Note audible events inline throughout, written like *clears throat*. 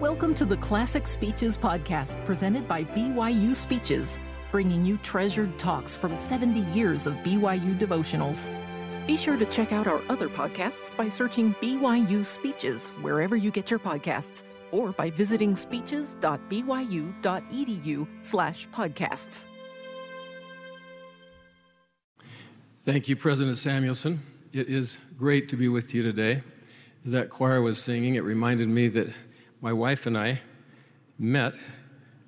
Welcome to the Classic Speeches podcast presented by BYU Speeches, bringing you treasured talks from 70 years of BYU devotionals. Be sure to check out our other podcasts by searching BYU Speeches wherever you get your podcasts or by visiting speeches.byu.edu slash podcasts. Thank you, President Samuelson. It is great to be with you today. As that choir was singing, it reminded me that my wife and I met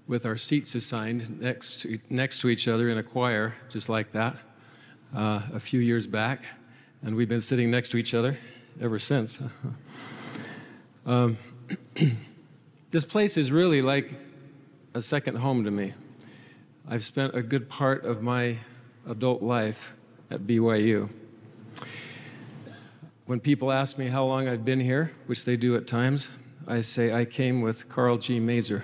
with our seats assigned next to, next to each other in a choir, just like that, uh, a few years back and we've been sitting next to each other ever since. *laughs* um, *clears throat* this place is really like a second home to me. I've spent a good part of my adult life at BYU. When people ask me how long I've been here, which they do at times, I say I came with Karl G. Maeser.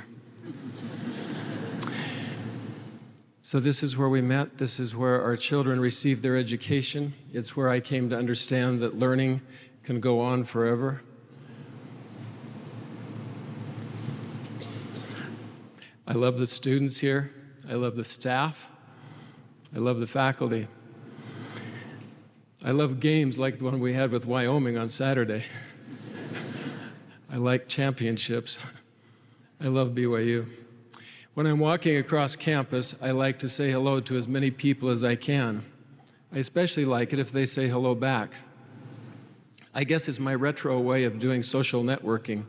So, this is where we met. This is where our children received their education. It's where I came to understand that learning can go on forever. I love the students here. I love the staff. I love the faculty. I love games like the one we had with Wyoming on Saturday. *laughs* I like championships. I love BYU. When I'm walking across campus, I like to say hello to as many people as I can. I especially like it if they say hello back. I guess it's my retro way of doing social networking.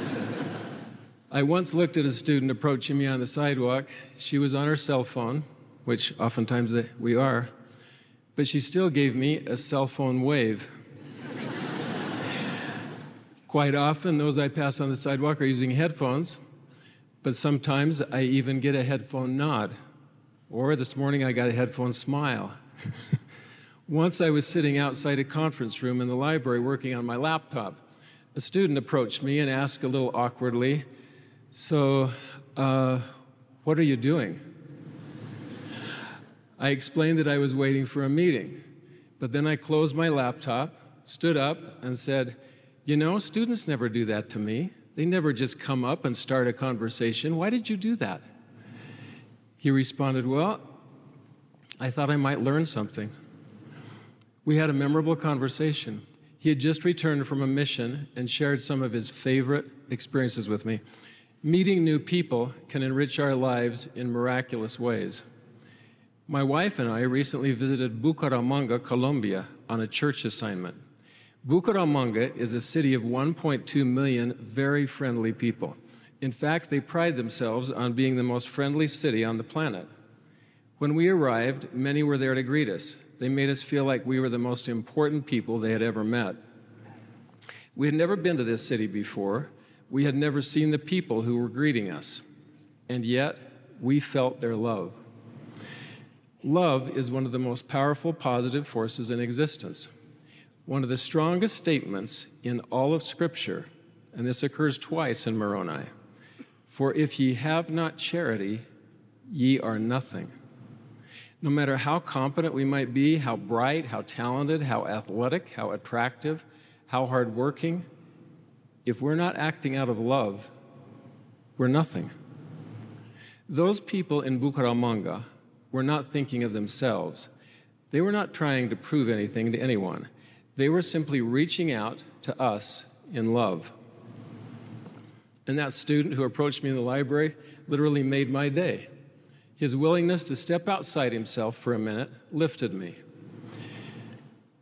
*laughs* I once looked at a student approaching me on the sidewalk. She was on her cell phone, which oftentimes we are, but she still gave me a cell phone wave. Quite often, those I pass on the sidewalk are using headphones, but sometimes I even get a headphone nod. Or this morning I got a headphone smile. *laughs* Once I was sitting outside a conference room in the library working on my laptop. A student approached me and asked a little awkwardly, So, uh, what are you doing? I explained that I was waiting for a meeting, but then I closed my laptop, stood up, and said, You know, students never do that to me. They never just come up and start a conversation. Why did you do that? He responded, Well, I thought I might learn something. We had a memorable conversation. He had just returned from a mission and shared some of his favorite experiences with me. Meeting new people can enrich our lives in miraculous ways. My wife and I recently visited Bucaramanga, Colombia, on a church assignment. Bucaramanga is a city of 1.2 million very friendly people. In fact, they pride themselves on being the most friendly city on the planet. When we arrived, many were there to greet us. They made us feel like we were the most important people they had ever met. We had never been to this city before. We had never seen the people who were greeting us. And yet, we felt their love. Love is one of the most powerful positive forces in existence one of the strongest statements in all of Scripture, and this occurs twice in Moroni For if ye have not charity, ye are nothing. No matter how competent we might be, how bright, how talented, how athletic, how attractive, how hardworking, if we're not acting out of love, we're nothing. Those people in Bucaramanga were not thinking of themselves. They were not trying to prove anything to anyone. They were simply reaching out to us in love. And that student who approached me in the library literally made my day. His willingness to step outside himself for a minute lifted me.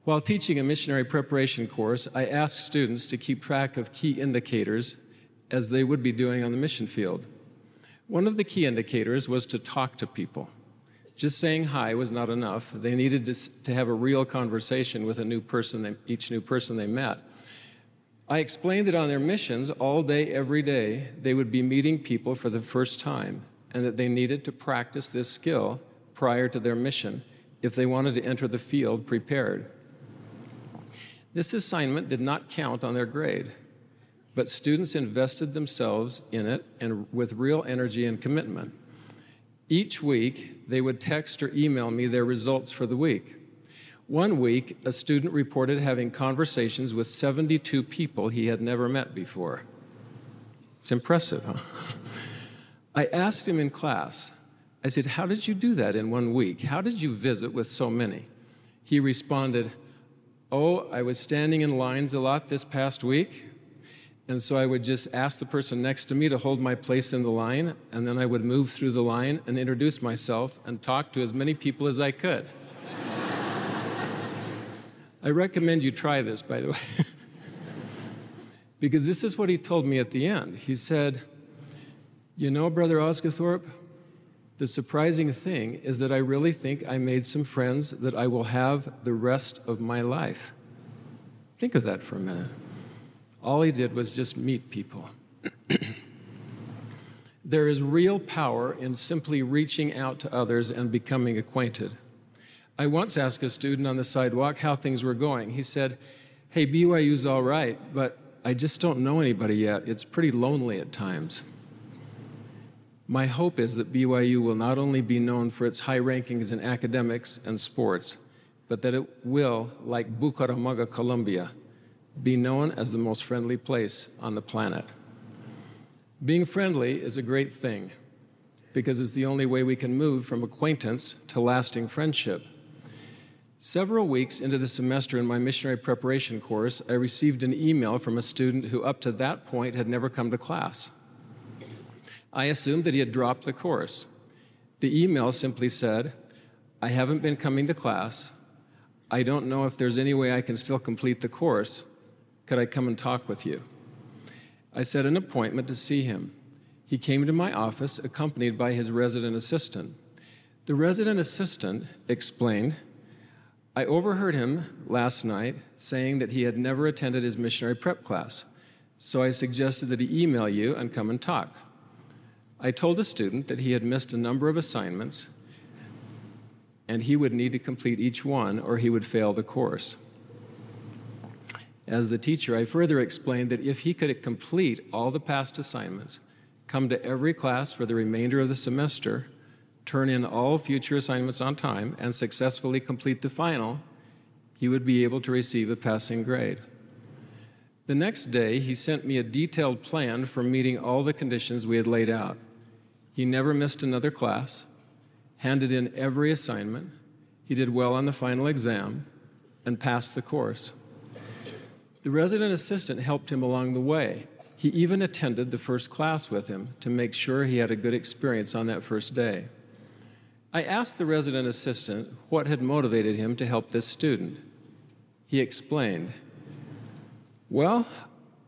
While teaching a missionary preparation course, I asked students to keep track of key indicators as they would be doing on the mission field. One of the key indicators was to talk to people. Just saying hi was not enough. They needed to, to have a real conversation with a new person, they, each new person they met. I explained that on their missions, all day, every day, they would be meeting people for the first time, and that they needed to practice this skill prior to their mission if they wanted to enter the field prepared. This assignment did not count on their grade, but students invested themselves in it and with real energy and commitment. Each week, they would text or email me their results for the week. One week, a student reported having conversations with 72 people he had never met before. It's impressive, huh? I asked him in class, I said, How did you do that in one week? How did you visit with so many? He responded, Oh, I was standing in lines a lot this past week. And so I would just ask the person next to me to hold my place in the line, and then I would move through the line and introduce myself and talk to as many people as I could. *laughs* I recommend you try this, by the way, *laughs* because this is what he told me at the end. He said, You know, Brother Osguthorpe, the surprising thing is that I really think I made some friends that I will have the rest of my life. Think of that for a minute. All he did was just meet people. *clears throat* there is real power in simply reaching out to others and becoming acquainted. I once asked a student on the sidewalk how things were going. He said, Hey, BYU's all right, but I just don't know anybody yet. It's pretty lonely at times. My hope is that BYU will not only be known for its high rankings in academics and sports, but that it will, like Bucaramanga, Colombia, be known as the most friendly place on the planet. Being friendly is a great thing because it's the only way we can move from acquaintance to lasting friendship. Several weeks into the semester in my missionary preparation course, I received an email from a student who, up to that point, had never come to class. I assumed that he had dropped the course. The email simply said, I haven't been coming to class. I don't know if there's any way I can still complete the course. Could I come and talk with you? I set an appointment to see him. He came to my office accompanied by his resident assistant. The resident assistant explained, I overheard him last night saying that he had never attended his missionary prep class, so I suggested that he email you and come and talk. I told the student that he had missed a number of assignments and he would need to complete each one or he would fail the course. As the teacher, I further explained that if he could complete all the past assignments, come to every class for the remainder of the semester, turn in all future assignments on time, and successfully complete the final, he would be able to receive a passing grade. The next day, he sent me a detailed plan for meeting all the conditions we had laid out. He never missed another class, handed in every assignment, he did well on the final exam, and passed the course. The resident assistant helped him along the way. He even attended the first class with him to make sure he had a good experience on that first day. I asked the resident assistant what had motivated him to help this student. He explained, Well,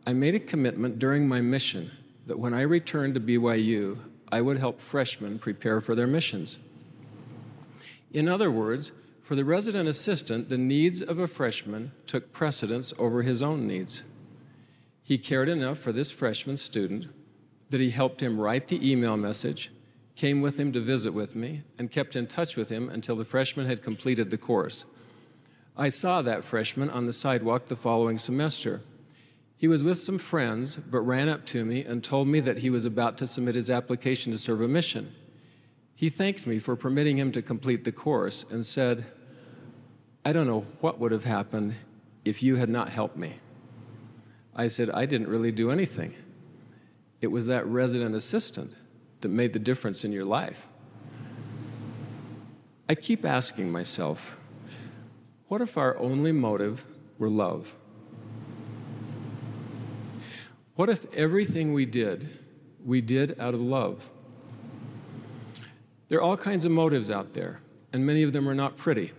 I made a commitment during my mission that when I returned to BYU, I would help freshmen prepare for their missions. In other words, for the resident assistant, the needs of a freshman took precedence over his own needs. He cared enough for this freshman student that he helped him write the email message, came with him to visit with me, and kept in touch with him until the freshman had completed the course. I saw that freshman on the sidewalk the following semester. He was with some friends, but ran up to me and told me that he was about to submit his application to serve a mission. He thanked me for permitting him to complete the course and said, I don't know what would have happened if you had not helped me. I said, I didn't really do anything. It was that resident assistant that made the difference in your life. I keep asking myself, what if our only motive were love? What if everything we did, we did out of love? There are all kinds of motives out there, and many of them are not pretty.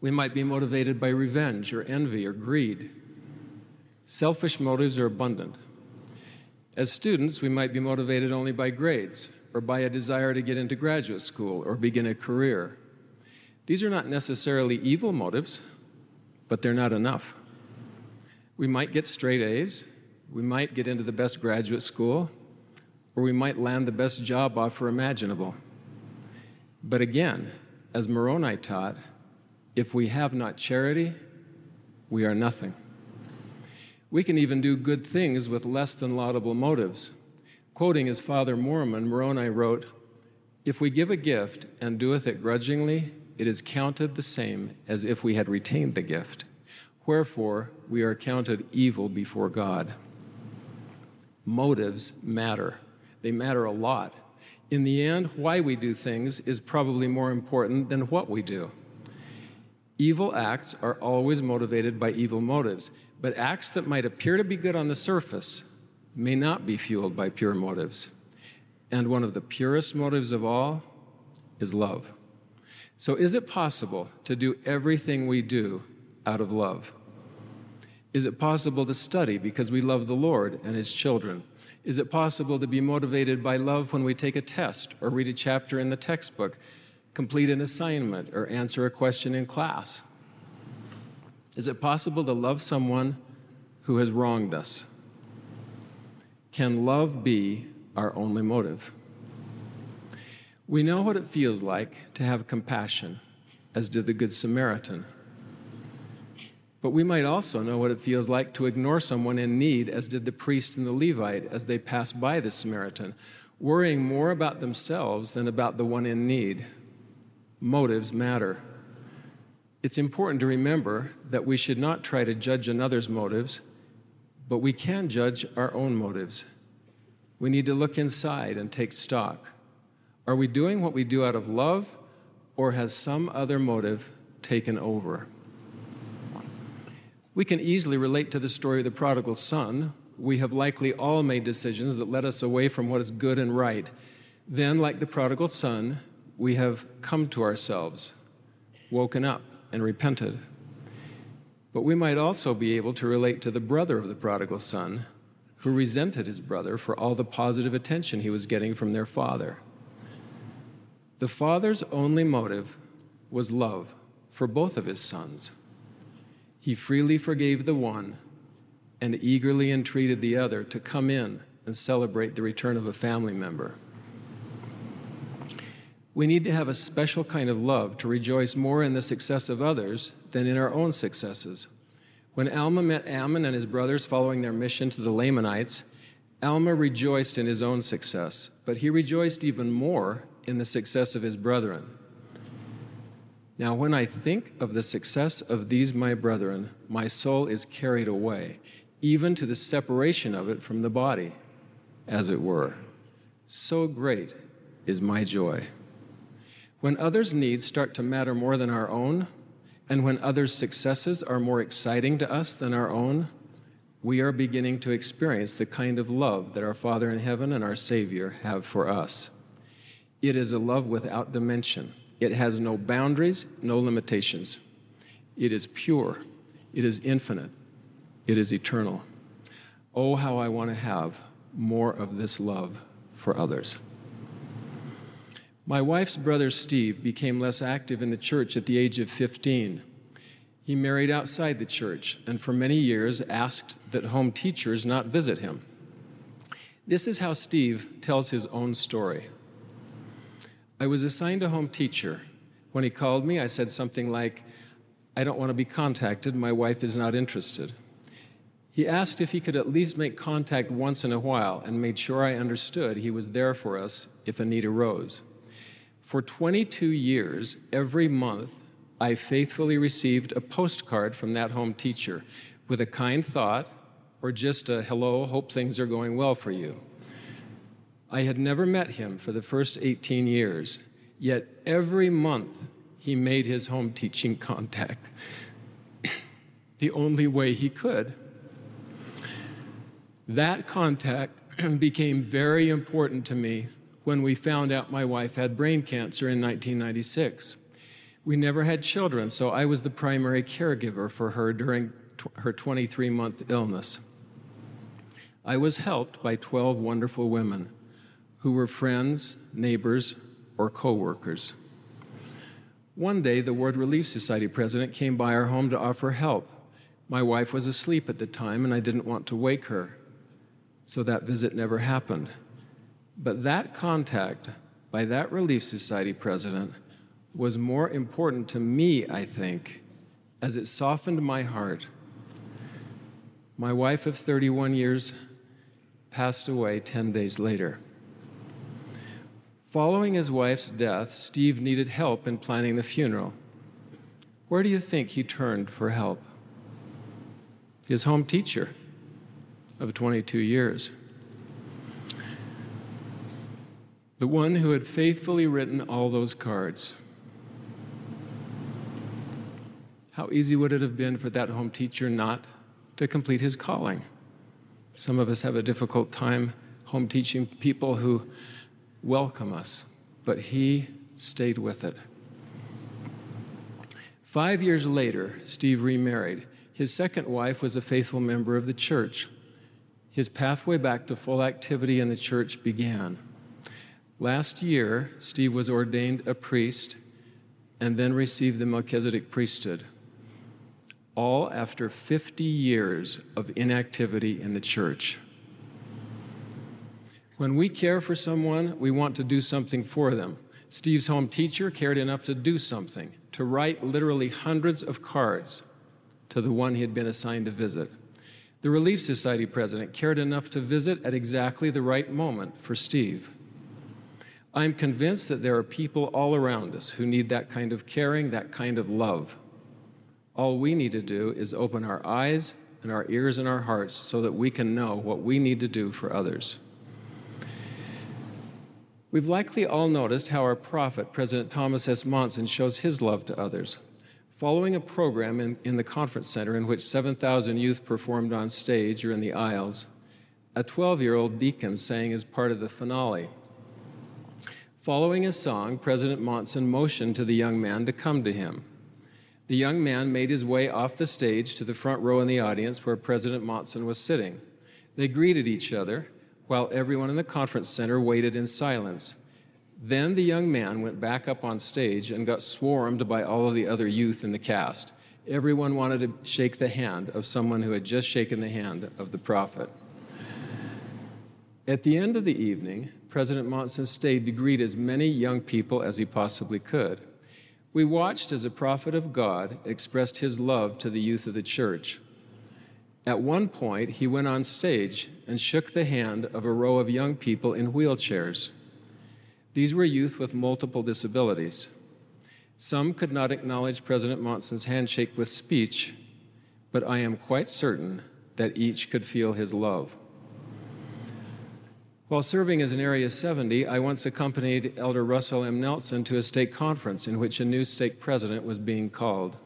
We might be motivated by revenge or envy or greed. Selfish motives are abundant. As students, we might be motivated only by grades or by a desire to get into graduate school or begin a career. These are not necessarily evil motives, but they're not enough. We might get straight A's, we might get into the best graduate school, or we might land the best job offer imaginable. But again, as Moroni taught, if we have not charity, we are nothing. We can even do good things with less than laudable motives. Quoting his father Mormon, Moroni wrote, If we give a gift and doeth it grudgingly, it is counted the same as if we had retained the gift. Wherefore, we are counted evil before God. Motives matter. They matter a lot. In the end, why we do things is probably more important than what we do. Evil acts are always motivated by evil motives, but acts that might appear to be good on the surface may not be fueled by pure motives. And one of the purest motives of all is love. So, is it possible to do everything we do out of love? Is it possible to study because we love the Lord and His children? Is it possible to be motivated by love when we take a test or read a chapter in the textbook, complete an assignment, or answer a question in class? Is it possible to love someone who has wronged us? Can love be our only motive? We know what it feels like to have compassion, as did the Good Samaritan. But we might also know what it feels like to ignore someone in need, as did the priest and the Levite as they passed by the Samaritan, worrying more about themselves than about the one in need. Motives matter. It's important to remember that we should not try to judge another's motives, but we can judge our own motives. We need to look inside and take stock. Are we doing what we do out of love, or has some other motive taken over? We can easily relate to the story of the prodigal son. We have likely all made decisions that led us away from what is good and right. Then, like the prodigal son, we have come to ourselves, woken up, and repented. But we might also be able to relate to the brother of the prodigal son, who resented his brother for all the positive attention he was getting from their father. The father's only motive was love for both of his sons. He freely forgave the one and eagerly entreated the other to come in and celebrate the return of a family member. We need to have a special kind of love to rejoice more in the success of others than in our own successes. When Alma met Ammon and his brothers following their mission to the Lamanites, Alma rejoiced in his own success, but he rejoiced even more in the success of his brethren. Now, when I think of the success of these my brethren, my soul is carried away, even to the separation of it from the body, as it were. So great is my joy. When others' needs start to matter more than our own, and when others' successes are more exciting to us than our own, we are beginning to experience the kind of love that our Father in heaven and our Savior have for us. It is a love without dimension it has no boundaries, no limitations. It is pure. It is infinite. It is eternal. Oh, how I want to have more of this love for others. My wife's brother Steve became less active in the church at the age of 15. He married outside the church and for many years asked that home teachers not visit him. This is how Steve tells his own story. I was assigned a home teacher. When he called me, I said something like, I don't want to be contacted, my wife is not interested. He asked if he could at least make contact once in a while and made sure I understood he was there for us if a need arose. For 22 years, every month, I faithfully received a postcard from that home teacher with a kind thought or just a hello, hope things are going well for you. I had never met him for the first 18 years, yet every month he made his home teaching contact *coughs* the only way he could. That contact *coughs* became very important to me when we found out my wife had brain cancer in 1996. We never had children, so I was the primary caregiver for her during her 23 month illness. I was helped by 12 wonderful women who were friends, neighbors, or co-workers. One day, the ward Relief Society president came by our home to offer help. My wife was asleep at the time, and I didn't want to wake her, so that visit never happened. But that contact by that Relief Society president was more important to me, I think, as it softened my heart. My wife of 31 years passed away 10 days later. Following his wife's death, Steve needed help in planning the funeral. Where do you think he turned for help? His home teacher of 22 years. The one who had faithfully written all those cards. How easy would it have been for that home teacher not to complete his calling? Some of us have a difficult time home teaching people who welcome us, but he stayed with it. Five years later, Steve remarried. His second wife was a faithful member of the church. His pathway back to full activity in the church began. Last year, Steve was ordained a priest and then received the Melchizedek priesthood, all after 50 years of inactivity in the church. When we care for someone, we want to do something for them. Steve's home teacher cared enough to do something, to write literally hundreds of cards to the one he had been assigned to visit. The Relief Society president cared enough to visit at exactly the right moment for Steve. I'm convinced that there are people all around us who need that kind of caring, that kind of love. All we need to do is open our eyes and our ears and our hearts so that we can know what we need to do for others. We've likely all noticed how our prophet, President Thomas S. Monson, shows his love to others. Following a program in, in the conference center in which 7,000 youth performed on stage or in the aisles, a 12 year old deacon sang as part of the finale. Following his song, President Monson motioned to the young man to come to him. The young man made his way off the stage to the front row in the audience where President Monson was sitting. They greeted each other while everyone in the conference center waited in silence. Then the young man went back up on stage and got swarmed by all of the other youth in the cast. Everyone wanted to shake the hand of someone who had just shaken the hand of the prophet. At the end of the evening, President Monson stayed to greet as many young people as he possibly could. We watched as a prophet of God expressed his love to the youth of the church. At one point, he went on stage and shook the hand of a row of young people in wheelchairs. These were youth with multiple disabilities. Some could not acknowledge President Monson's handshake with speech, but I am quite certain that each could feel his love. While serving as an Area 70, I once accompanied Elder Russell M. Nelson to a stake conference in which a new stake president was being called.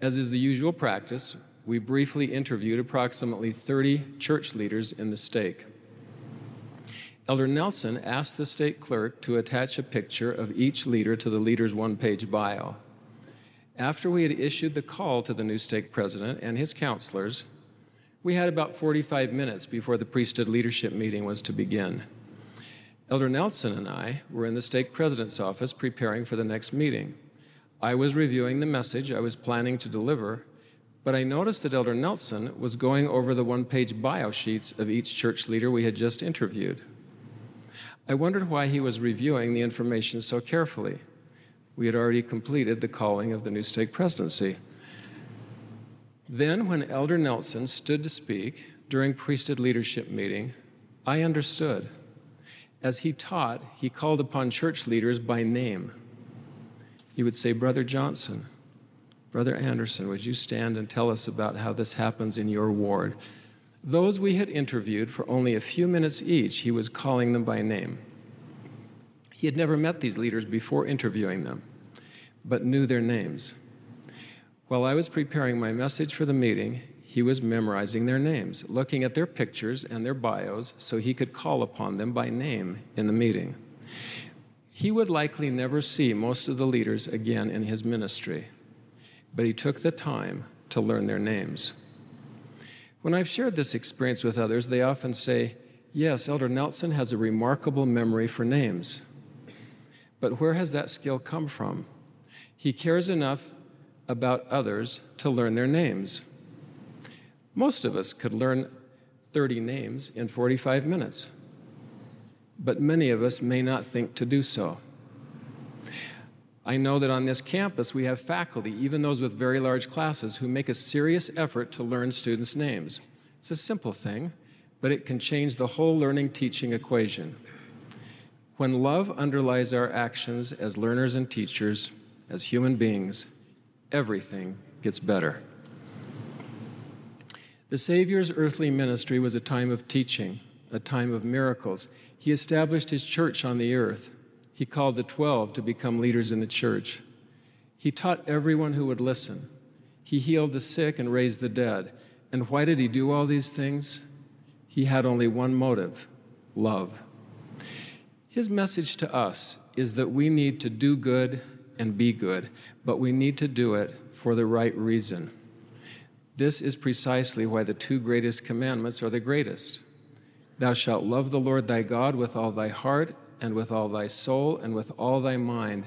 As is the usual practice, we briefly interviewed approximately 30 church leaders in the stake. Elder Nelson asked the stake clerk to attach a picture of each leader to the leader's one page bio. After we had issued the call to the new stake president and his counselors, we had about 45 minutes before the priesthood leadership meeting was to begin. Elder Nelson and I were in the stake president's office preparing for the next meeting. I was reviewing the message I was planning to deliver but I noticed that Elder Nelson was going over the one page bio sheets of each church leader we had just interviewed. I wondered why he was reviewing the information so carefully. We had already completed the calling of the new stake presidency. Then, when Elder Nelson stood to speak during priesthood leadership meeting, I understood. As he taught, he called upon church leaders by name. He would say, Brother Johnson, Brother Anderson, would you stand and tell us about how this happens in your ward? Those we had interviewed for only a few minutes each, he was calling them by name. He had never met these leaders before interviewing them, but knew their names. While I was preparing my message for the meeting, he was memorizing their names, looking at their pictures and their bios so he could call upon them by name in the meeting. He would likely never see most of the leaders again in his ministry but he took the time to learn their names. When I've shared this experience with others, they often say, Yes, Elder Nelson has a remarkable memory for names. But where has that skill come from? He cares enough about others to learn their names. Most of us could learn 30 names in 45 minutes, but many of us may not think to do so. I know that on this campus we have faculty, even those with very large classes, who make a serious effort to learn students' names. It's a simple thing, but it can change the whole learning teaching equation. When love underlies our actions as learners and teachers, as human beings, everything gets better. The Savior's earthly ministry was a time of teaching, a time of miracles. He established his church on the earth. He called the 12 to become leaders in the church. He taught everyone who would listen. He healed the sick and raised the dead. And why did he do all these things? He had only one motive love. His message to us is that we need to do good and be good, but we need to do it for the right reason. This is precisely why the two greatest commandments are the greatest. Thou shalt love the Lord thy God with all thy heart, and with all thy soul, and with all thy mind,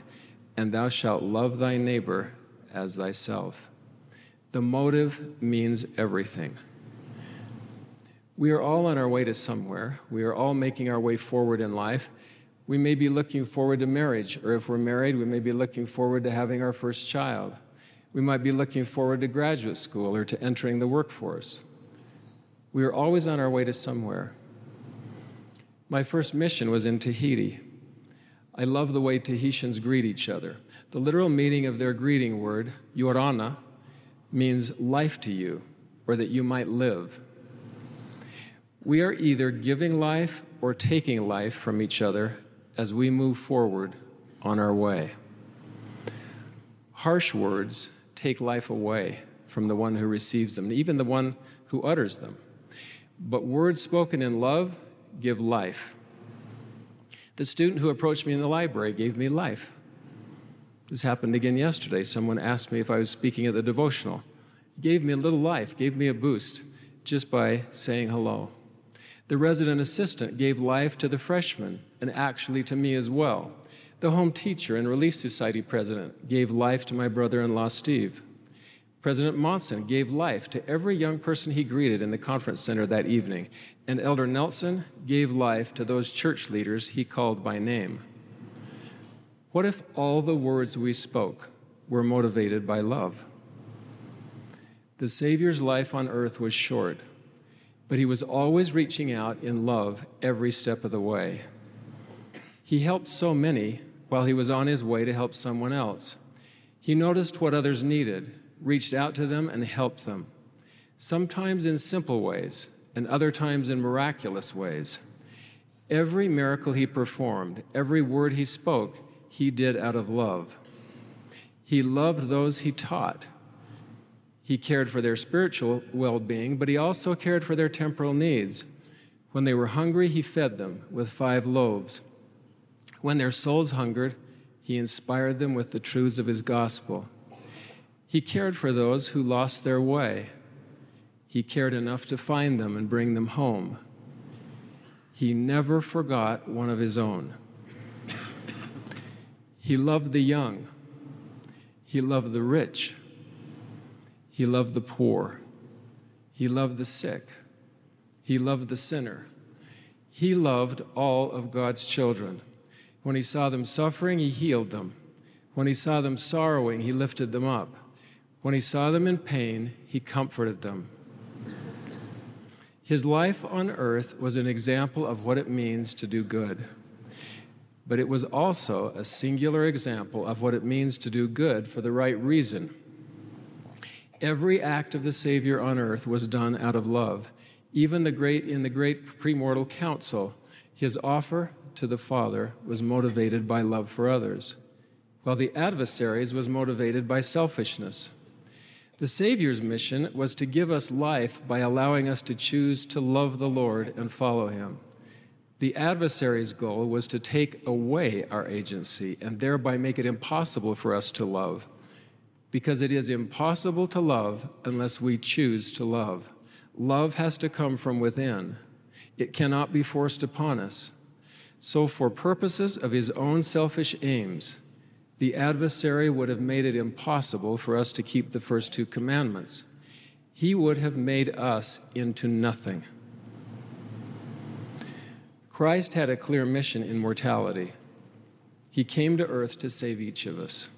and thou shalt love thy neighbor as thyself. The motive means everything. We are all on our way to somewhere. We are all making our way forward in life. We may be looking forward to marriage, or if we're married, we may be looking forward to having our first child. We might be looking forward to graduate school or to entering the workforce. We are always on our way to somewhere. My first mission was in Tahiti. I love the way Tahitians greet each other. The literal meaning of their greeting word, iaorana, means life to you, or that you might live. We are either giving life or taking life from each other as we move forward on our way. Harsh words take life away from the one who receives them, even the one who utters them. But words spoken in love give life. The student who approached me in the library gave me life. This happened again yesterday. Someone asked me if I was speaking at the devotional. He gave me a little life, gave me a boost just by saying hello. The resident assistant gave life to the freshman and actually to me as well. The home teacher and Relief Society president gave life to my brother in law, Steve. President Monson gave life to every young person he greeted in the conference center that evening, and Elder Nelson gave life to those church leaders he called by name. What if all the words we spoke were motivated by love? The Savior's life on earth was short, but he was always reaching out in love every step of the way. He helped so many while he was on his way to help someone else. He noticed what others needed, reached out to them, and helped them, sometimes in simple ways, and other times in miraculous ways. Every miracle he performed, every word he spoke, he did out of love. He loved those he taught. He cared for their spiritual well being, but he also cared for their temporal needs. When they were hungry, he fed them with five loaves. When their souls hungered, he inspired them with the truths of his gospel. He cared for those who lost their way. He cared enough to find them and bring them home. He never forgot one of his own. He loved the young. He loved the rich. He loved the poor. He loved the sick. He loved the sinner. He loved all of God's children. When he saw them suffering, he healed them. When he saw them sorrowing, he lifted them up. When he saw them in pain, he comforted them. His life on earth was an example of what it means to do good. But it was also a singular example of what it means to do good for the right reason. Every act of the Savior on earth was done out of love. Even the great, in the great premortal council, his offer to the Father was motivated by love for others, while the adversaries was motivated by selfishness. The Savior's mission was to give us life by allowing us to choose to love the Lord and follow him. The adversary's goal was to take away our agency and thereby make it impossible for us to love. Because it is impossible to love unless we choose to love. Love has to come from within, it cannot be forced upon us. So, for purposes of his own selfish aims, the adversary would have made it impossible for us to keep the first two commandments. He would have made us into nothing. Christ had a clear mission in mortality. He came to earth to save each of us.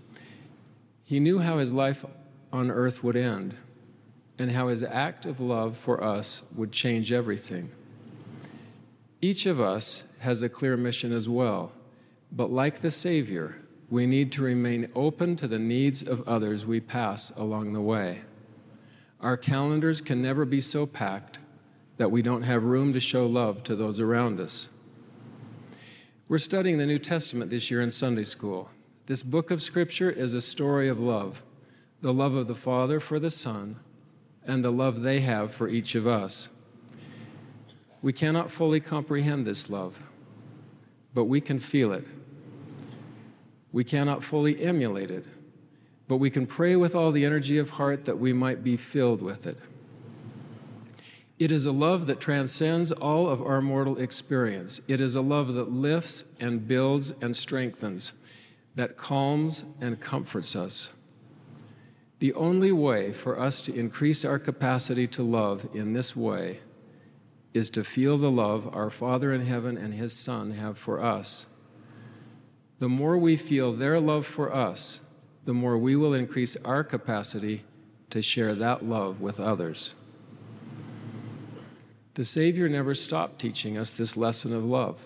He knew how his life on earth would end and how his act of love for us would change everything. Each of us has a clear mission as well, but like the Savior, we need to remain open to the needs of others we pass along the way. Our calendars can never be so packed that we don't have room to show love to those around us. We're studying the New Testament this year in Sunday school. This book of Scripture is a story of love the love of the Father for the Son, and the love they have for each of us. We cannot fully comprehend this love, but we can feel it. We cannot fully emulate it, but we can pray with all the energy of heart that we might be filled with it. It is a love that transcends all of our mortal experience. It is a love that lifts and builds and strengthens, that calms and comforts us. The only way for us to increase our capacity to love in this way is to feel the love our Father in heaven and His Son have for us. The more we feel their love for us, the more we will increase our capacity to share that love with others. The Savior never stopped teaching us this lesson of love.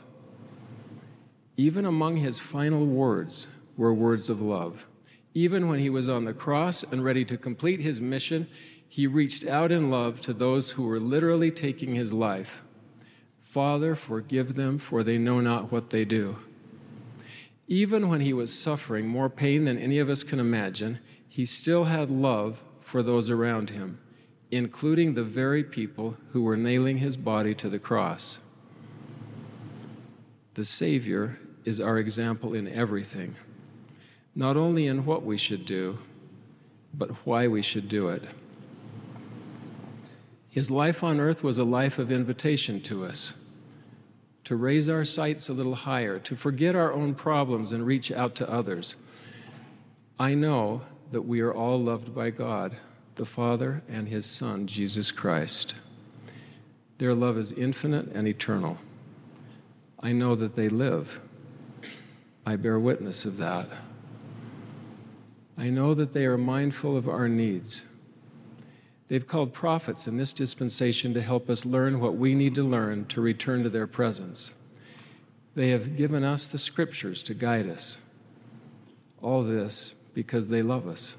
Even among His final words were words of love. Even when he was on the cross and ready to complete his mission, he reached out in love to those who were literally taking his life. Father, forgive them, for they know not what they do. Even when he was suffering more pain than any of us can imagine, he still had love for those around him, including the very people who were nailing his body to the cross. The Savior is our example in everything not only in what we should do, but why we should do it. His life on earth was a life of invitation to us to raise our sights a little higher, to forget our own problems and reach out to others. I know that we are all loved by God, the Father, and His Son, Jesus Christ. Their love is infinite and eternal. I know that they live. I bear witness of that. I know that they are mindful of our needs. They've called prophets in this dispensation to help us learn what we need to learn to return to their presence. They have given us the scriptures to guide us. All this because they love us.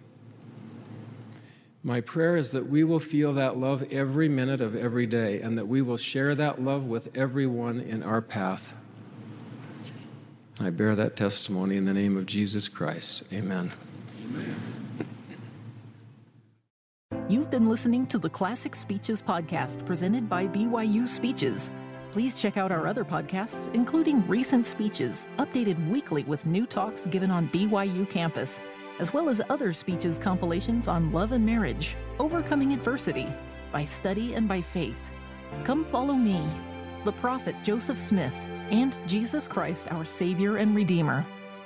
My prayer is that we will feel that love every minute of every day and that we will share that love with everyone in our path. I bear that testimony in the name of Jesus Christ. Amen. You've been listening to the Classic Speeches podcast presented by BYU Speeches. Please check out our other podcasts, including recent speeches, updated weekly with new talks given on BYU campus, as well as other speeches compilations on love and marriage, overcoming adversity, by study and by faith. Come follow me, the prophet Joseph Smith, and Jesus Christ, our Savior and Redeemer.